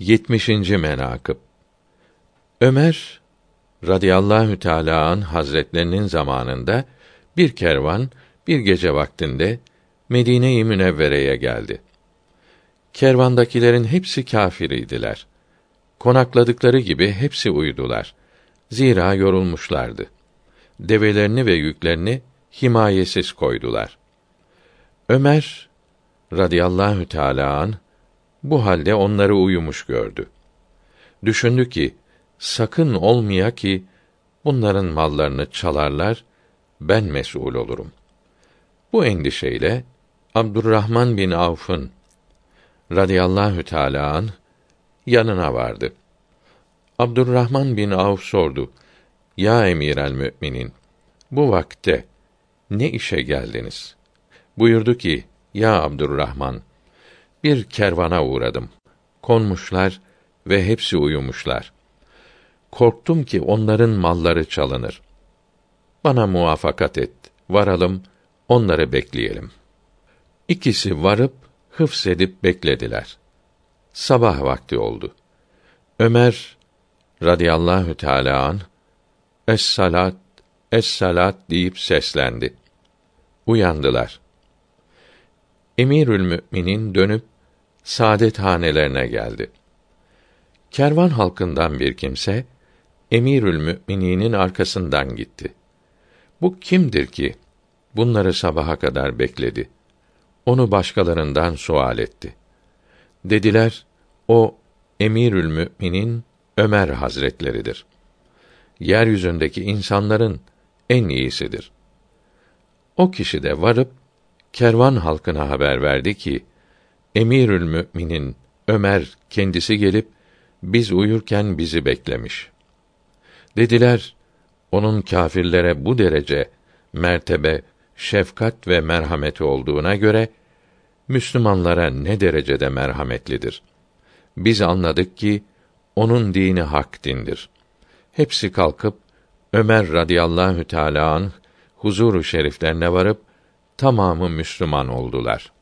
70. menakıb Ömer radıyallahu teâlâ an hazretlerinin zamanında bir kervan bir gece vaktinde Medine-i Münevvere'ye geldi. Kervandakilerin hepsi kâfir idiler. Konakladıkları gibi hepsi uyudular. Zira yorulmuşlardı. Develerini ve yüklerini himayesiz koydular. Ömer radıyallahu teâlâ an bu halde onları uyumuş gördü. Düşündü ki sakın olmaya ki bunların mallarını çalarlar, ben mesul olurum. Bu endişeyle Abdurrahman bin Avf'ın radıyallahu teâlâ an yanına vardı. Abdurrahman bin Avf sordu: Ya emîrel müminin, bu vakte ne işe geldiniz? Buyurdu ki: Ya Abdurrahman, bir kervana uğradım. Konmuşlar ve hepsi uyumuşlar. Korktum ki onların malları çalınır. Bana muvafakat et. Varalım, onları bekleyelim. İkisi varıp hıfsedip beklediler. Sabah vakti oldu. Ömer radıyallahu teâlâ an es salat es salat deyip seslendi. Uyandılar. Emirül Müminin dönüp saadet hanelerine geldi. Kervan halkından bir kimse Emirül Mümininin arkasından gitti. Bu kimdir ki bunları sabaha kadar bekledi? Onu başkalarından sual etti. Dediler, o Emirül Müminin Ömer Hazretleridir. Yeryüzündeki insanların en iyisidir. O kişi de varıp kervan halkına haber verdi ki Emirül Müminin Ömer kendisi gelip biz uyurken bizi beklemiş. Dediler, onun kâfirlere bu derece mertebe, şefkat ve merhameti olduğuna göre Müslümanlara ne derecede merhametlidir. Biz anladık ki onun dini hak dindir. Hepsi kalkıp Ömer radıyallahu teâlâ anh huzuru şeriflerine varıp tamamı Müslüman oldular.''